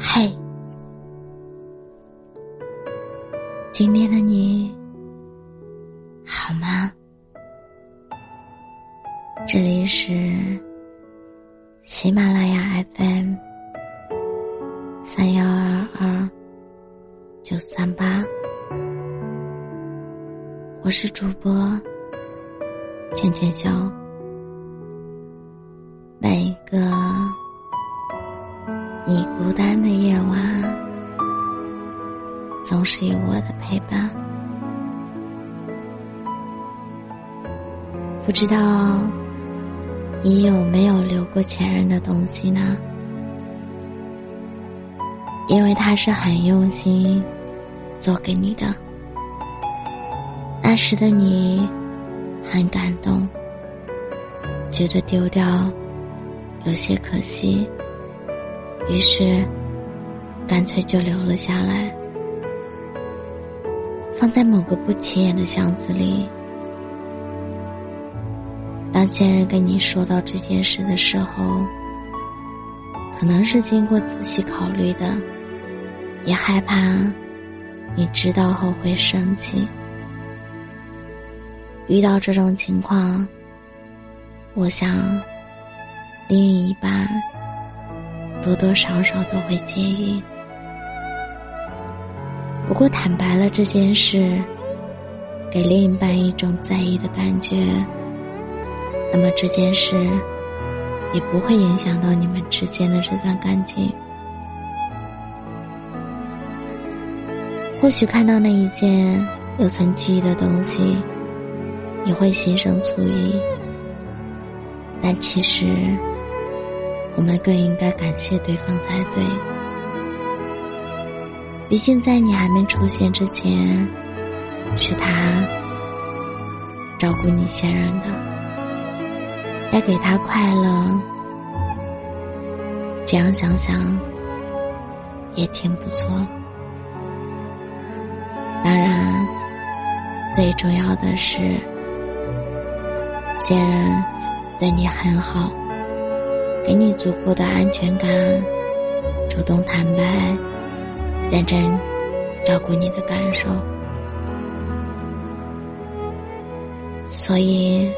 嘿，今天的你好吗？这里是喜马拉雅 FM 三幺二二九三八，我是主播浅浅笑。每孤单的夜晚，总是有我的陪伴。不知道你有没有留过前任的东西呢？因为他是很用心做给你的，那时的你很感动，觉得丢掉。有些可惜，于是干脆就留了下来，放在某个不起眼的箱子里。当现任跟你说到这件事的时候，可能是经过仔细考虑的，也害怕你知道后会生气。遇到这种情况，我想。另一半多多少少都会介意，不过坦白了这件事，给另一半一种在意的感觉，那么这件事也不会影响到你们之间的这段感情。或许看到那一件有存记忆的东西，你会心生醋意，但其实。我们更应该感谢对方才对，毕竟在你还没出现之前，是他照顾你先人的，带给他快乐。这样想想也挺不错。当然，最重要的是，先人对你很好。给你足够的安全感，主动坦白，认真照顾你的感受。所以，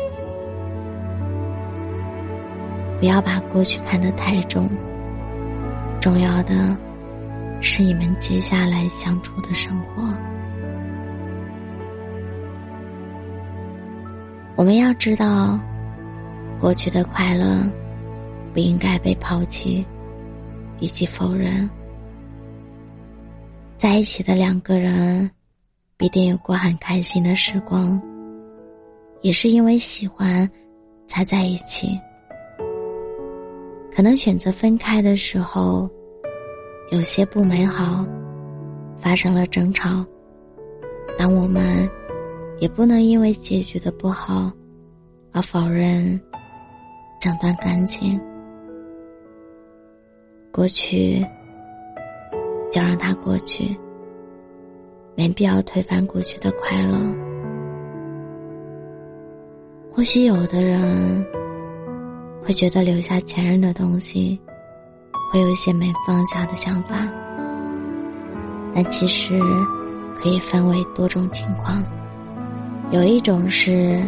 不要把过去看得太重。重要的是你们接下来相处的生活。我们要知道，过去的快乐。不应该被抛弃，以及否认。在一起的两个人，必定有过很开心的时光，也是因为喜欢，才在一起。可能选择分开的时候，有些不美好，发生了争吵。但我们，也不能因为结局的不好，而否认整段感情。过去，就让它过去，没必要推翻过去的快乐。或许有的人会觉得留下前任的东西，会有一些没放下的想法，但其实可以分为多种情况。有一种是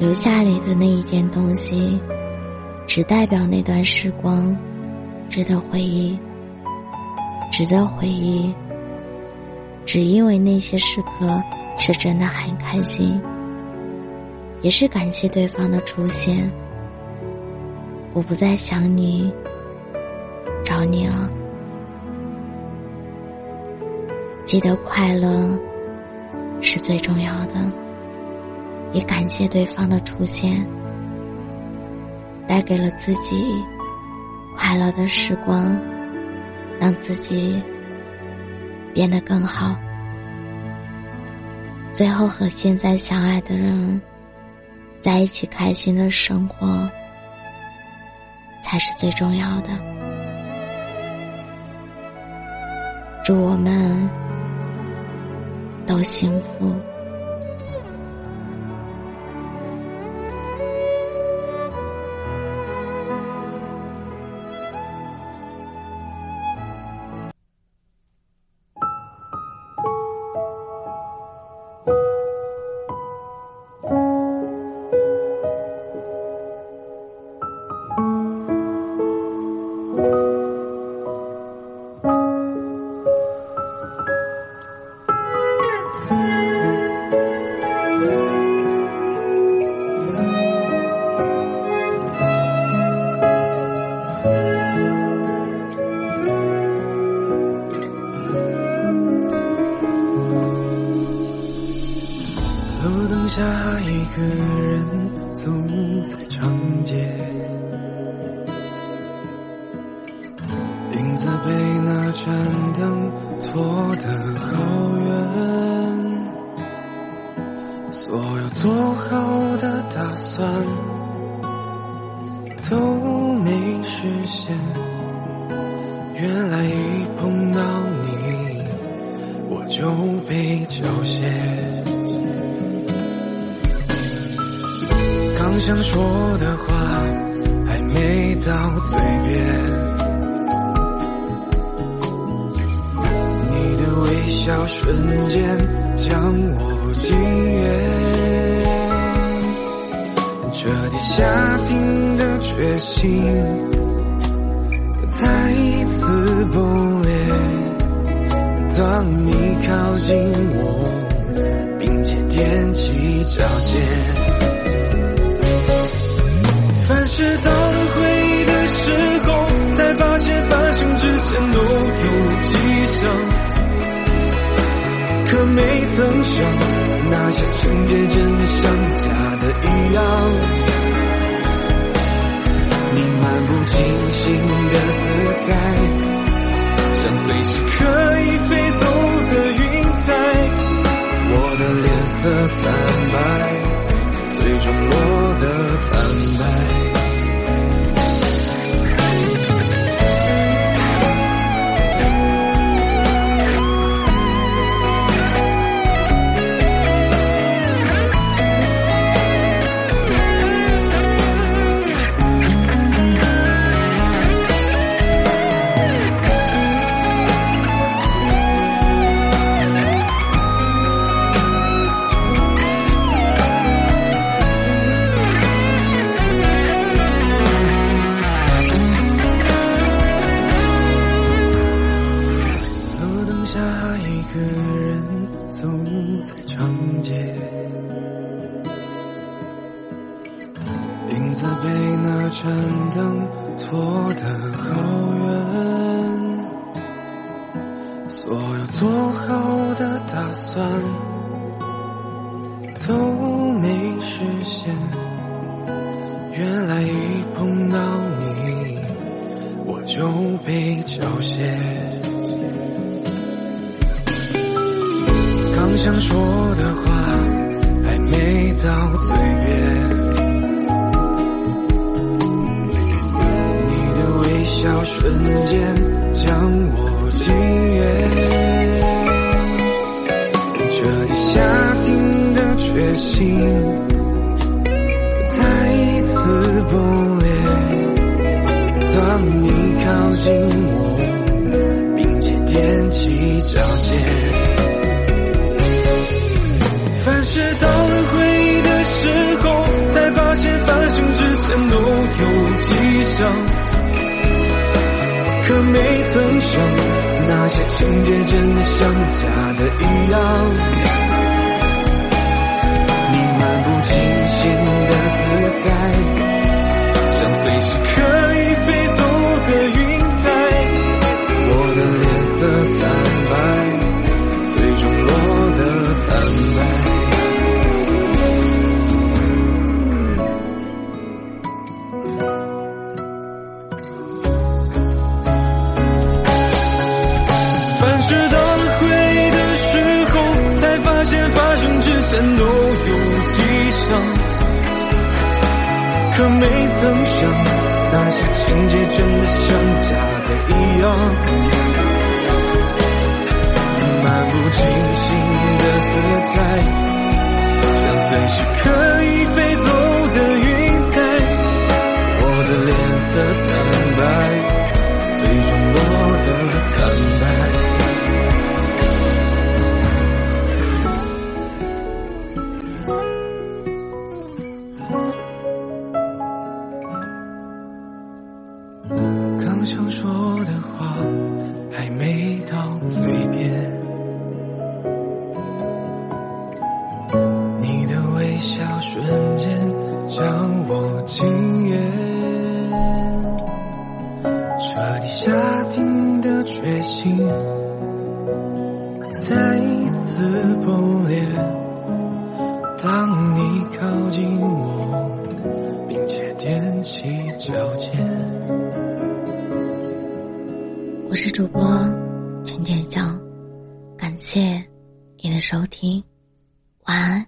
留下里的那一件东西。只代表那段时光值得回忆，值得回忆。只因为那些时刻是真的很开心，也是感谢对方的出现。我不再想你，找你了。记得快乐是最重要的，也感谢对方的出现。带给了自己快乐的时光，让自己变得更好。最后和现在相爱的人在一起，开心的生活才是最重要的。祝我们都幸福。影子被那盏灯拖得好远，所有做好的打算都没实现。原来一碰到你，我就被缴械。刚想说的话还没到嘴边，笑瞬间将我惊艳。彻底下定的决心。再一次崩裂。当你靠近我，并且踮起脚尖，凡事到了回忆的时候，才发现曾想，那些情节真的像假的一样。你漫不经心的姿态，像随时可以飞走的云彩。我的脸色惨白，最终落得惨一个人走在长街。影子被那盏灯拖得好远，所有做好的打算都没实现。想说的话还没到嘴边。你的微笑瞬间将我惊艳，彻底下定的决心再一次崩裂。当你靠近我，并且踮起脚尖，牺牲。可没曾想，那些情节真的像假的一样。你漫不经心的姿态，都有迹象，可没曾想，那些情节真的像假的一样。漫不经心的姿态，想说的话还没到嘴边，你的微笑瞬间将我惊艳，彻底下定的决心再一次崩裂。当你。靠近我，并且踮起脚尖。我是主播陈建江，感谢你的收听，晚安。